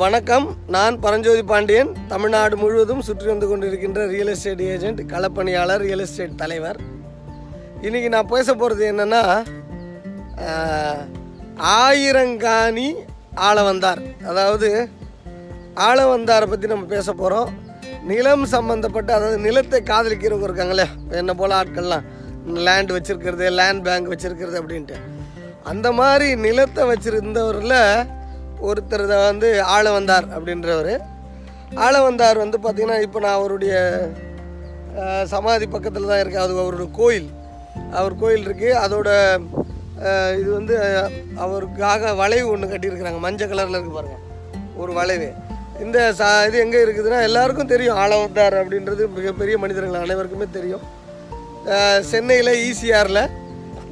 வணக்கம். நான் பரஞ்சோதி பாண்டியன். தமிழ்நாடு முழுவதும் சுற்றி வந்து கொண்டிருக்கின்ற ரியல் எஸ்டேட் ஏஜென்ட் களப்பணியாளர் ரியல் எஸ்டேட் தலைவர். இன்றைக்கி நான் பேச போகிறது என்னென்னா ஆயிரங்காணி ஆள வந்தார் அதாவது ஆள வந்தாரை பற்றி நம்ம பேச போகிறோம் நிலம் சம்மந்தப்பட்ட அதாவது நிலத்தை காதலிக்கிறவங்க இருக்காங்களே என்ன போல் ஆட்கள்லாம். லேண்ட் வச்சுருக்கிறது லேண்ட் பேங்க் வச்சுருக்கிறது அப்படின்ட்டு. அந்த மாதிரி நிலத்தை வச்சுருந்தவரில் ஒருத்தர் தான் வந்து ஆள வந்தார் அப்படின்றவர். ஆள வந்தார் வந்து பார்த்திங்கன்னா இப்போ நான் அவருடைய சமாதி பக்கத்தில் தான் இருக்குது அது அவரோட கோயில். அவர் கோயில் இருக்குது அதோட இது வந்து அவருக்காக வளைவு ஒன்று கட்டியிருக்கிறாங்க. மஞ்சள் கலரில் இருக்குது பாருங்கள் ஒரு வளைவு. இந்த சா இது எங்கே இருக்குதுன்னா எல்லாருக்கும் தெரியும். ஆளவந்தார் அப்படின்றது மிகப்பெரிய மனிதர்கள் அனைவருக்குமே தெரியும். சென்னையில் ஈசிஆரில்.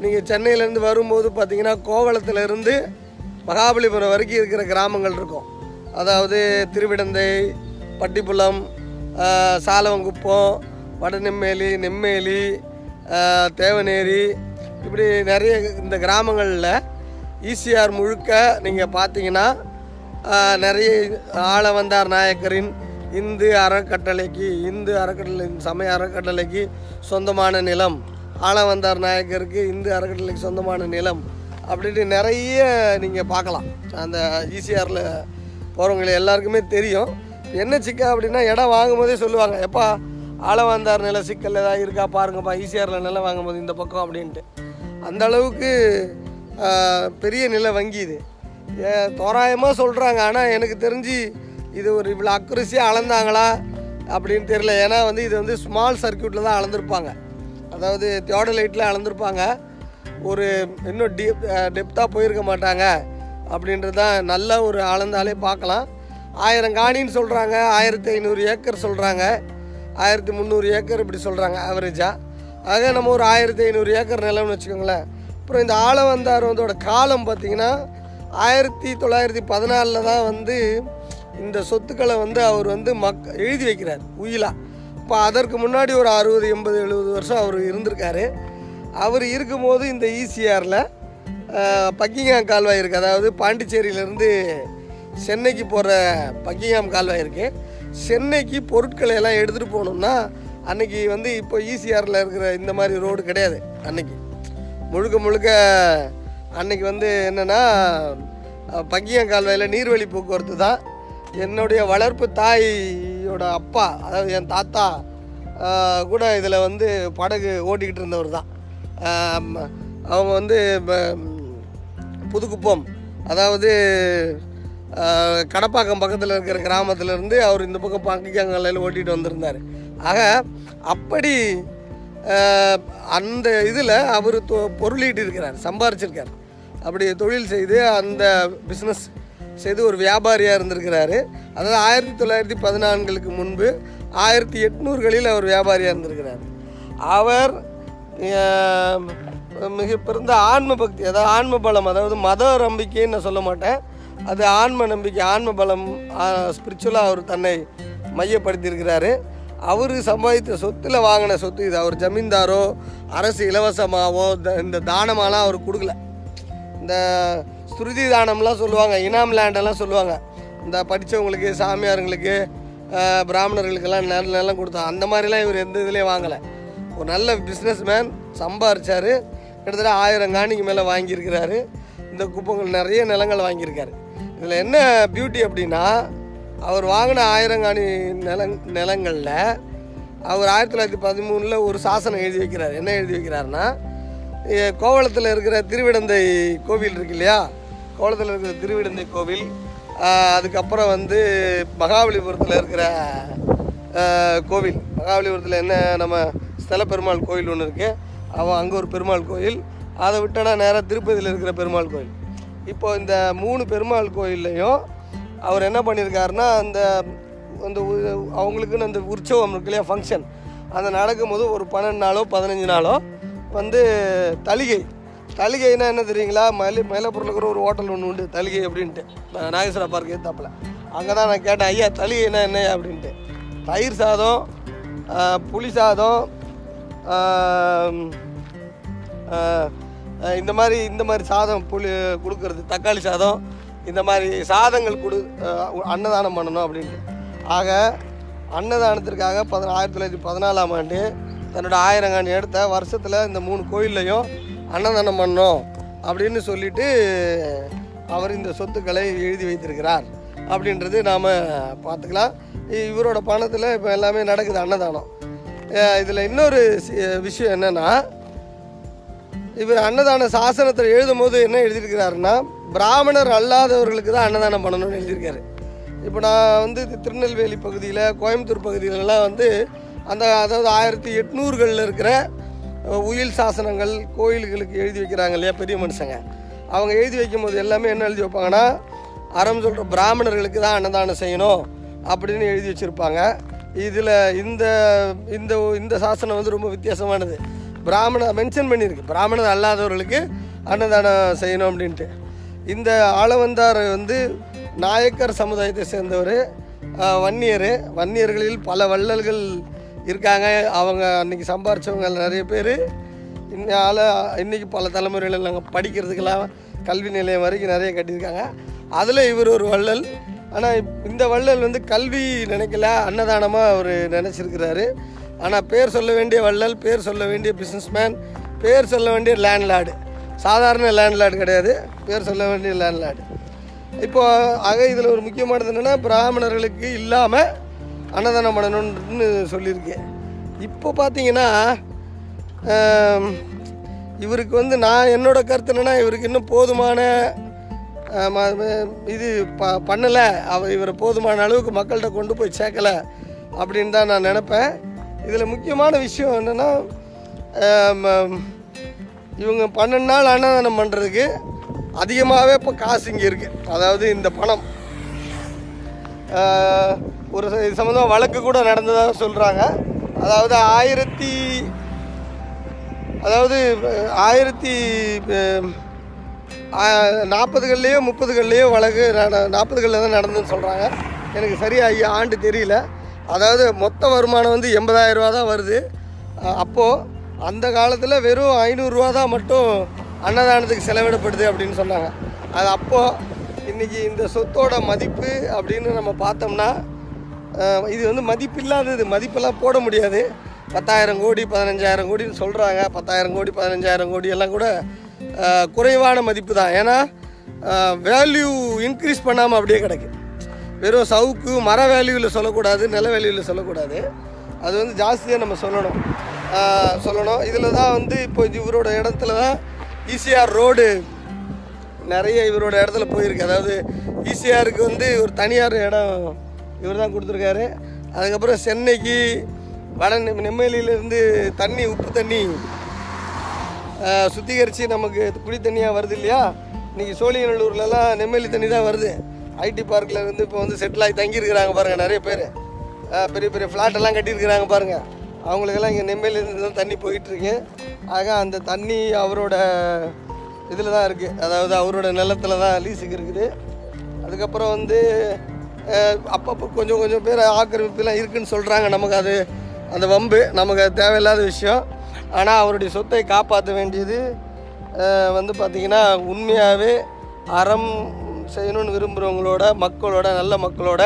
நீங்கள் சென்னையிலேருந்து வரும்போது பார்த்தீங்கன்னா கோவளத்துலேருந்து மகாபலிபுரம் வரைக்கும் இருக்கிற கிராமங்கள் இருக்கும். அதாவது திருவிடந்தை பட்டிப்புலம் சாலவங்குப்பம் வடநெம்மேலி நெம்மேலி தேவநேரி இப்படி நிறைய இந்த கிராமங்களில் ஈசிஆர் முழுக்க நீங்கள் பார்த்தீங்கன்னா நிறைய ஆள வந்தார் நாயக்கரின் இந்து அறக்கட்டளைக்கு இந்து அறக்கட்டளை சமய அறக்கட்டளைக்கு சொந்தமான நிலம். ஆள வந்தார் நாயக்கருக்கு இந்து அறக்கட்டளைக்கு சொந்தமான நிலம். அப்படின்னு நிறைய நீங்கள் பார்க்கலாம். அந்த ஈசிஆரில் போகிறவங்களை எல்லாருக்குமே தெரியும். என்ன சிக்கா அப்படின்னா இடம் வாங்கும்போதே சொல்லுவாங்க எப்பா ஆள வந்தார் நில சிக்கல் ஏதாவது இருக்கா? பாருங்கப்பா ஈசிஆரில் நிலம் வாங்கும்போது இந்த பக்கம் அப்படின்ட்டு. அந்த அளவுக்கு பெரிய நிலை வங்கி இது. தோராயமாக சொல்கிறாங்க ஆனால் எனக்கு தெரிஞ்சு இது ஒரு இவ்வளோ அக்குரஸியாக அளந்தாங்களா அப்படின்னு தெரியல. ஏன்னா வந்து இது வந்து ஸ்மால் சர்க்கியூட்டில் தான் அளந்திருப்பாங்க. அதாவது தியோடலைட்டில் அளந்திருப்பாங்க. ஒரு இன்னும் டீப் டெப்த்தாக போயிருக்க மாட்டாங்க. அப்படின்றது தான் நல்ல ஒரு அளந்தாலே பார்க்கலாம். ஆயிரம் காணின்னு சொல்கிறாங்க ஆயிரத்தி ஐநூறு ஏக்கர் சொல்கிறாங்க ஆயிரத்தி முந்நூறு ஏக்கர் இப்படி சொல்கிறாங்க ஆவரேஜாக ஆக நம்ம ஒரு ஆயிரத்தி ஐநூறு ஏக்கர் நிலம்னு வச்சுக்கோங்களேன். அப்புறம் இந்த ஆளவந்தார் வந்தோட காலம் பார்த்திங்கன்னா ஆயிரத்தி தொள்ளாயிரத்தி பதினாலில் தான் வந்து இந்த சொத்துக்களை வந்து அவர் வந்து மக் எழுதி வைக்கிறார் உயிலா. இப்போ அதற்கு முன்னாடி ஒரு அறுபது எண்பது எழுபது வருஷம் அவர் இருந்திருக்காரு. அவர் இருக்கும்போது இந்த ஈசிஆரில் பக்கிங்காம் கால்வாய் இருக்குது அதாவது பாண்டிச்சேரியிலேருந்து சென்னைக்கு போகிற பக்கிங்காம் கால்வாய் இருக்குது சென்னைக்கு பொருட்களை எல்லாம் எடுத்துகிட்டு போகணும்னா அன்னைக்கு வந்து இப்போ ஈசிஆரில் இருக்கிற இந்த மாதிரி ரோடு கிடையாது அன்னைக்கு. முழுக்க முழுக்க அன்னைக்கு வந்து என்னென்னா பக்கியம் கால்வாயில் நீர்வழி போக்குவரத்து தான். என்னுடைய வளர்ப்பு தாயோட அப்பா அதாவது என் தாத்தா கூட இதில் வந்து படகு ஓட்டிக்கிட்டு இருந்தவர் தான். அவங்க வந்து ப- புதுக்குப்பம். அதாவது கடப்பாக்கம் பக்கத்தில் இருக்கிற கிராமத்திலேருந்து அவர் இந்த பக்கம் பங்கிக்காங்கல்ல ஓட்டிகிட்டு வந்திருந்தார். ஆக அப்படி அந்த இதில் அவர் பொருளீட்டு இருக்கிறார் சம்பாரிச்சிருக்கார். அப்படி தொழில் செய்து அந்த பிஸ்னஸ் செய்து ஒரு வியாபாரியாக இருந்திருக்கிறாரு. அதாவது ஆயிரத்தி தொள்ளாயிரத்தி பதினான்களுக்கு முன்பு ஆயிரத்தி எட்நூறுகளில் அவர் வியாபாரியாக இருந்திருக்கிறார். அவர் மிகப்பிறந்த ஆன்ம பக்தி அதாவது ஆன்ம பலம் அதாவது மத நம்பிக்கைன்னு நான் சொல்ல மாட்டேன். அது ஆன்ம நம்பிக்கை ஆன்ம பலம் ஸ்பிரிச்சுவலாக அவர் தன்னை மையப்படுத்தியிருக்கிறாரு. அவர் சம்பாதித்த சொத்தில் வாங்கின சொத்து இது. அவர் ஜமீன்தாரோ அரசு இலவசமாகவோ த- இந்த தானமாலாம் அவர் கொடுக்கல. இந்த ஸ்ருதி தானம்லாம் சொல்லுவாங்க இனாம் லேண்டெல்லாம் சொல்லுவாங்க. இந்த படித்தவங்களுக்கு சாமியாருங்களுக்கு பிராமணர்களுக்கெல்லாம் நிலம் கொடுத்தாங்க அந்த மாதிரிலாம் இவர் எந்த இதுலேயும் வாங்கலை. ஒரு நல்ல பிஸ்னஸ் மேன் சம்பாரிச்சார். கிட்டத்தட்ட ஆயிரம் காணிக்கு மேலே வாங்கியிருக்கிறாரு. இந்த குப்பங்கள் நிறைய நிலங்கள் வாங்கியிருக்காரு. இதில் என்ன பியூட்டி அப்படின்னா அவர் வாங்கின ஆயிரங்காணி நிலங் நிலங்களில் அவர் ஆயிரத்தி தொள்ளாயிரத்தி பதிமூணில் ஒரு சாசனம் எழுதி வைக்கிறார். என்ன எழுதி வைக்கிறாருன்னா கோவளத்தில் இருக்கிற திருவிடந்தை கோவில் இருக்கு இல்லையா? கோவளத்தில் இருக்கிற திருவிடந்தை கோவில். அதுக்கப்புறம் வந்து மகாபலிபுரத்தில் இருக்கிற கோவில். மகாபலிபுரத்தில் என்ன நம்ம ஸ்தல பெருமாள் கோயில் ஒன்று இருக்குது அவன் அங்கே ஒரு பெருமாள் கோயில். அதை விட்டோன்னா நேராக திருப்பதியில் இருக்கிற பெருமாள் கோயில். இப்போ இந்த மூணு பெருமாள் கோயில்லையும் அவர் என்ன பண்ணியிருக்காருன்னா அந்த அந்த அவங்களுக்குன்னு அந்த உற்சவம் இருக்கு இல்லையா ஃபங்க்ஷன் அந்த நடக்கும்போது ஒரு பன்னெண்டு நாளோ பதினஞ்சு நாளோ வந்து தலிகை தலிகைனா என்ன தெரியுங்களா? மலை மயிலாப்பூரில் இருக்கிற ஒரு ஹோட்டல் ஒன்று உண்டு தலிகை அப்படின்ட்டு. நான் நாகேஸ்வரா பார்க் ஏத்தாப்புல. அங்கே தான் நான் கேட்டேன் ஐயா தலிகைனா என்ன அப்படின்ட்டு. தயிர் சாதம் புளி சாதம் இந்த மாதிரி இந்த மாதிரி சாதம் புளி கொடுக்கறது தக்காளி சாதம் இந்த மாதிரி சாதங்கள் கொடு அன்னதானம் பண்ணணும் அப்படின்ட்டு. ஆக அன்னதானத்திற்காக பதின ஆயிரத்தி தொள்ளாயிரத்தி பதினாலாம் ஆண்டு தன்னோட ஆயிரங்காணி எடுத்த வருஷத்தில் இந்த மூணு கோயில்லையும் அன்னதானம் பண்ணோம் அப்படின்னு சொல்லிட்டு அவர் இந்த சொத்துக்களை எழுதி வைத்திருக்கிறார். அப்படின்றது நாம் பார்த்துக்கலாம். இவரோட பணத்தில் இப்போ எல்லாமே நடக்குது அன்னதானம். இதில் இன்னொரு விஷயம் என்னென்னா இவர் அன்னதான சாசனத்தில் எழுதும் போது என்ன எழுதியிருக்கிறாருன்னா பிராமணர் அல்லாதவர்களுக்கு தான் அன்னதானம் பண்ணணும்னு எழுதியிருக்காரு. இப்போ நான் வந்து திருநெல்வேலி பகுதியில் கோயம்புத்தூர் பகுதியிலலாம் வந்து அந்த அதாவது ஆயிரத்தி எட்நூறுகளில் இருக்கிற உயில் சாசனங்கள் கோயில்களுக்கு எழுதி வைக்கிறாங்க இல்லையா பெரிய மனுஷங்க. அவங்க எழுதி வைக்கும்போது எல்லாமே என்ன எழுதி வைப்பாங்கன்னா அறம் சொல்கிற பிராமணர்களுக்கு தான் அன்னதானம் செய்யணும் அப்படின்னு எழுதி வச்சுருப்பாங்க. இதில் இந்த இந்த இந்த சாசனம் வந்து ரொம்ப வித்தியாசமானது. பிராமண மென்ஷன் பண்ணியிருக்கு. பிராமணர் அல்லாதவர்களுக்கு அன்னதானம் செய்யணும் அப்படின்ட்டு. இந்த ஆளவந்தார் வந்து நாயக்கர் சமுதாயத்தை சேர்ந்தவர் வன்னியர். வன்னியர்களில் பல வள்ளல்கள் இருக்காங்க. அவங்க அன்னைக்கு சம்பாரிச்சவங்க நிறைய பேர். இன்னால இன்றைக்கி பல தலைமுறையில் நாங்கள் படிக்கிறதுக்கெல்லாம் கல்வி நிலையம் வரைக்கும் நிறைய கட்டியிருக்காங்க. அதில் இவர் ஒரு வள்ளல். ஆனால் இந்த வள்ளல் வந்து கல்வி நினைக்கல அன்னதானமாக அவர் நினச்சிருக்கிறாரு. ஆனால் பேர் சொல்ல வேண்டிய வள்ளல் பேர் சொல்ல வேண்டிய பிஸ்னஸ்மேன் பேர் சொல்ல வேண்டிய லேண்ட்லார்டு சாதாரண லேண்ட்லார்டு கிடையாது பேர் சொல்ல வேண்டிய லேண்ட்லார்டு இப்போது ஆக இதில் ஒரு முக்கியமானது என்னென்னா பிராமணர்களுக்கு இல்லாமல் அன்னதானம் பண்ணணும்னு சொல்லியிருக்கேன் இப்போ பார்த்தீங்கன்னா இவருக்கு வந்து நான் என்னோட கருத்து என்னென்னா இவருக்கு இன்னும் போதுமான இது ப பண்ணலை. அவர் இவரை போதுமான அளவுக்கு மக்கள்கிட்ட கொண்டு போய் சேர்க்கலை அப்படின்னு தான் நான் நினப்பேன். இதில் முக்கியமான விஷயம் என்னென்னா இவங்க பன்னெண்டு நாள் அன்னதானம் பண்ணுறதுக்கு அதிகமாகவே இப்போ காசு இங்கே இருக்குது அதாவது இந்த பணம். ஒரு இது சம்மந்தமாக வழக்கு கூட நடந்ததாக சொல்கிறாங்க அதாவது ஆயிரத்தி அதாவது ஆயிரத்தி நாற்பதுகள்லேயோ முப்பதுகள்லேயோ வழக்கு நாற்பதுகளில் தான் நடந்ததுன்னு சொல்கிறாங்க எனக்கு சரியாக ஐயா ஆண்டு தெரியல. அதாவது மொத்த வருமானம் வந்து எண்பதாயிரம் ரூபா தான் வருது. அப்போது அந்த காலத்தில் வெறும் ஐநூறுரூவா தான் மட்டும் அன்னதானத்துக்கு செலவிடப்படுது அப்படின்னு சொன்னாங்க. அது அப்போது இன்றைக்கி இந்த சொத்தோட மதிப்பு அப்படின்னு நம்ம பார்த்தோம்னா இது வந்து மதிப்பு இல்லாதது. மதிப்பெல்லாம் போட முடியாது. பத்தாயிரம் கோடி பதினஞ்சாயிரம் கோடின்னு சொல்கிறாங்க பத்தாயிரம் கோடி பதினஞ்சாயிரம் கோடி எல்லாம் கூட குறைவான மதிப்பு தான். ஏன்னா வேல்யூ இன்க்ரீஸ் பண்ணாமல் அப்படியே கிடைக்கும் வெறும் சவுக்கு மர வேல்யூவில் சொல்லக்கூடாது நில வேல்யூவில் சொல்லக்கூடாது. அது வந்து ஜாஸ்தியாக நம்ம சொல்லணும். சொல்லணும். இதில் தான் வந்து இப்போ இவரோட இடத்துல தான் ஈசிஆர் ரோடு நிறைய இவரோட இடத்துல போயிருக்கு. அதாவது ஈசிஆருக்கு வந்து ஒரு தனியார் இடம் இவர் தான் கொடுத்துருக்காரு. அதுக்கப்புறம் சென்னைக்கு வட நெ- நெம்மேலியிலேருந்து தண்ணி உப்பு தண்ணி சுத்திகரித்து நமக்கு குடி தண்ணியாக வருது இல்லையா? இன்றைக்கி சோழியநல்லூர்லலாம் நெம்மேலி தண்ணி தான் வருது. ஐடி பார்க்கில் இருந்து இப்போ வந்து செட்டில் ஆகி தங்கியிருக்கிறாங்க பாருங்கள் நிறைய பேர். பெரிய பெரிய ஃப்ளாட்டெல்லாம் கட்டியிருக்கிறாங்க பாருங்கள் அவங்களுக்கெல்லாம் இங்கே நெம்மேலியிலேருந்து தான் தண்ணி போயிட்டுருக்கு. ஆக அந்த தண்ணி அவரோட இதில் தான் இருக்குது அதாவது அவரோட நிலத்தில் தான் லீஸுக்கு இருக்குது. அதுக்கப்புறம் வந்து அப்பப்போ கொஞ்சம் கொஞ்சம் பேர் ஆக்கிரமிப்புலாம் இருக்குதுன்னு சொல்கிறாங்க நமக்கு அது அந்த வம்பு நமக்கு அது தேவையில்லாத விஷயம். ஆனால் அவருடைய சொத்தை காப்பாற்ற வேண்டியது வந்து பார்த்திங்கன்னா உண்மையாகவே அறம் செய்யணும்னு விரும்புகிறவங்களோட மக்களோட நல்ல மக்களோட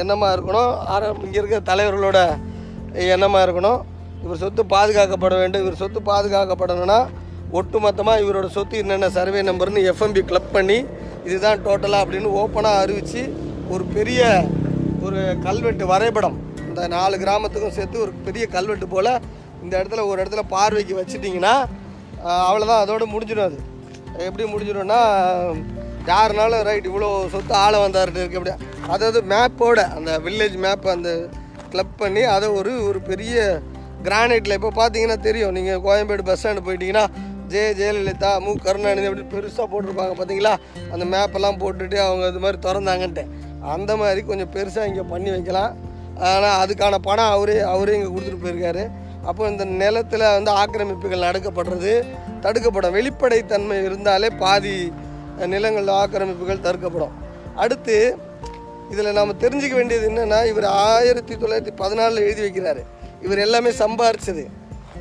எண்ணமாக இருக்கணும். அறம் இங்கே இருக்கிற தலைவர்களோட எண்ணமாக இருக்கணும். இவர் சொத்து பாதுகாக்கப்பட வேண்டும். இவர் சொத்து பாதுகாக்கப்படணும்னா ஒட்டுமொத்தமாக இவரோட சொத்து என்னென்ன சர்வே நம்பர்னு எஃப்எம்பி கிளப் பண்ணி இதுதான் டோட்டலாக அப்படின்னு ஓப்பனாக அறிவித்து ஒரு பெரிய ஒரு கல்வெட்டு வரைபடம் இந்த நாலு கிராமத்துக்கும் சேர்த்து ஒரு பெரிய கல்வெட்டு போல் இந்த இடத்துல ஒரு இடத்துல பார்வைக்கு வச்சுட்டிங்கன்னா அவ்வளோதான் அதோடு முடிஞ்சிடும் அது. எப்படி முடிஞ்சிடும்னா யாருனாலும் ரைட் இவ்வளோ சொத்து ஆள வந்தார்ட்டு இருக்கு அப்படியே. அதாவது மேப்போட அந்த வில்லேஜ் மேப் அந்த கிளப் பண்ணி அதை ஒரு ஒரு பெரிய கிரானைட்டில் இப்போ பார்த்தீங்கன்னா தெரியும். நீங்கள் கோயம்பேடு பஸ் ஸ்டாண்டு போயிட்டீங்கன்னா ஜெய ஜெயலலிதா மு கருணாநிதி அப்படி பெருசாக போட்டிருப்பாங்க பார்த்தீங்களா? அந்த மேப்பெல்லாம் போட்டுட்டு அவங்க இது மாதிரி திறந்தாங்கன்ட்டு. அந்த மாதிரி கொஞ்சம் பெருசாக இங்கே பண்ணி வைக்கலாம். ஆனால் அதுக்கான பணம் அவரே அவரே இங்கே கொடுத்துட்டு போயிருக்காரு. அப்போ இந்த நிலத்தில் வந்து ஆக்கிரமிப்புகள் நடக்கப்படுறது தடுக்கப்படும் வெளிப்படைத்தன்மை இருந்தாலே பாதி நிலங்கள் ஆக்கிரமிப்புகள் தடுக்கப்படும். அடுத்து இதில் நாம் தெரிஞ்சுக்க வேண்டியது என்னென்னா இவர் ஆயிரத்தி தொள்ளாயிரத்தி பதினாலில் எழுதி வைக்கிறாரு. இவர் எல்லாமே சம்பாரிச்சது.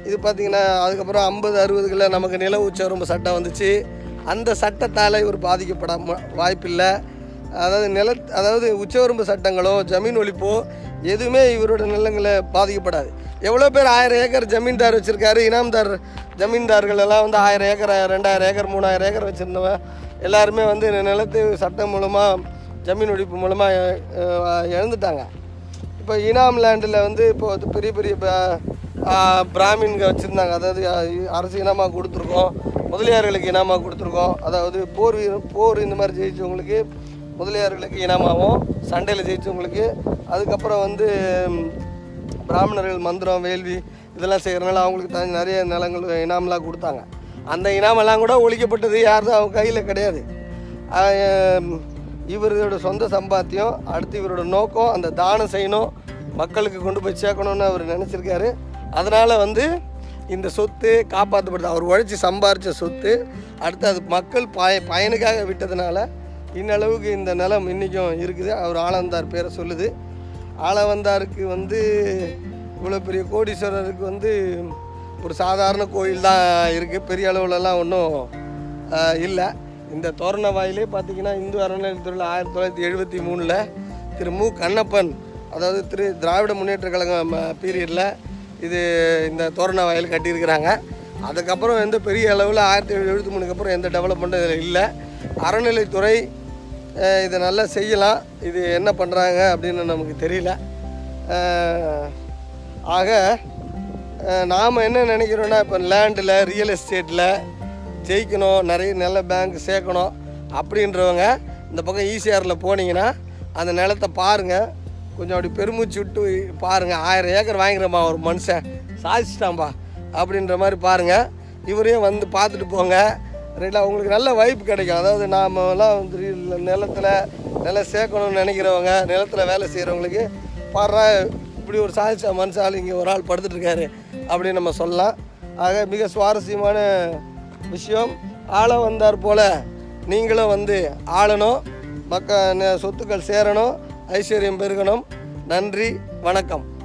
இது பார்த்திங்கன்னா அதுக்கப்புறம் ஐம்பது அறுபதுகளில் நமக்கு நில உச்சவரம்பு சட்டம் வந்துச்சு. அந்த சட்டத்தால் இவர் பாதிக்கப்படாம வாய்ப்பில்லை. அதாவது நில அதாவது உச்சவரம்பு சட்டங்களோ ஜமீன் ஒழிப்போ எதுவுமே இவரோட நிலங்களை பாதிக்கப்படாது. எவ்வளோ பேர் ஆயிரம் ஏக்கர் ஜமீன்தார் வச்சுருக்காரு இனாம்தார் ஜமீன்தார்கள் எல்லாம் வந்து ஆயிரம் ஏக்கர் ரெண்டாயிரம் ஏக்கர் மூணாயிரம் ஏக்கர் வச்சுருந்தவன் எல்லாருமே வந்து நிலத்து சட்டம் மூலமாக ஜமீன் ஒழிப்பு மூலமாக இழந்துட்டாங்க. இப்போ இனாம் லேண்டில் வந்து இப்போ வந்து பெரிய பெரிய பிராமின்க வச்சுருந்தாங்க. அதாவது அரசு இனமாக கொடுத்துருக்கோம் முதலியார்களுக்கு இனமாக கொடுத்துருக்கோம். அதாவது போர் போர் இந்த மாதிரி ஜெயிச்சவங்களுக்கு முதலியார்களுக்கு இனமாகவும் சண்டையில் ஜெயிச்சவங்களுக்கு அதுக்கப்புறம் வந்து பிராமணர்கள் மந்திரம் வேள்வி இதெல்லாம் செய்கிறனால அவங்களுக்கு த நிறைய நிலங்கள் இனாமெலாம் கொடுத்தாங்க. அந்த இனாமெல்லாம் கூட ஒழிக்கப்பட்டது யாரும் அவங்க கையில் கிடையாது. இவரோட சொந்த சம்பாத்தியம் அடுத்து இவரோட நோக்கம் அந்த தானம் செய்யணும் மக்களுக்கு கொண்டு போய் சேர்க்கணும்னு அவர் நினச்சிருக்காரு. அதனால் வந்து இந்த சொத்து காப்பாற்றப்படுது அவர் உழைச்சி சம்பாரித்த சொத்து அடுத்து அது மக்கள் பய பயனுக்காக விட்டதுனால இன்னளவுக்கு இந்த நிலம் இன்றைக்கும் இருக்குது. அவர் ஆளவந்தார் பேரை சொல்லுது. ஆளவந்தாருக்கு வந்து இவ்வளோ பெரிய கோடீஸ்வரருக்கு வந்து ஒரு சாதாரண கோயில் தான் இருக்குது பெரிய அளவுலலாம் ஒன்றும் இல்லை. இந்த தோரண வாயிலே பார்த்தீங்கன்னா இந்து அறநிலையத்துறையில் ஆயிரத்தி தொள்ளாயிரத்தி எழுபத்தி மூணில் திரு மு. கண்ணப்பன் அதாவது திரு திராவிட முன்னேற்ற கழகம் பீரியடில் இது இந்த தோரண வாயில் கட்டியிருக்கிறாங்க. அதுக்கப்புறம் எந்த பெரிய அளவில் ஆயிரத்தி எழுபத்தி மூணுக்கு அப்புறம் எந்த டெவலப்மெண்ட்டும் இதில் இல்லை. அறநிலைத்துறை இதை நல்லா செய்யலாம். இது என்ன பண்ணுறாங்க அப்படின்னு நமக்கு தெரியல. ஆக நாம் என்ன நினைக்கிறோன்னா இப்போ லேண்டில் ரியல் எஸ்டேட்டில் ஜெயிக்கணும். நிறைய நல்ல பேங்க் சேர்க்கணும் அப்படின்றவங்க இந்த பக்கம் ஈசிஆரில் போனீங்கன்னா அந்த நிலத்தை பாருங்கள் கொஞ்சம் அப்படி பெருமூச்சு விட்டு பாருங்கள் ஆயிரம் ஏக்கர் வாங்கிக்கிறம்மா ஒரு மனுஷன். சாதிச்சிட்டான்பா அப்படின்ற மாதிரி பாருங்கள் இவரையும் வந்து பார்த்துட்டு போங்க. ரைட்டா அவங்களுக்கு நல்ல வாய்ப்பு கிடைக்கும். அதாவது நாமெல்லாம் வந்து நிலத்தில் நிலம் சேர்க்கணும்னு நினைக்கிறவங்க நிலத்தில் வேலை செய்கிறவங்களுக்கு பாடுறா இப்படி ஒரு சாதிச்ச மனுஷால் இங்கே ஒரு ஆள் படுத்துட்ருக்காரு அப்படின்னு நம்ம சொல்லலாம். ஆக மிக சுவாரஸ்யமான விஷயம். ஆள வந்தார் போல் நீங்களும் வந்து ஆளணும். மக்க ந- சொத்துக்கள் சேரணும். ஐஸ்வர்யம் பெருகணும். நன்றி வணக்கம்.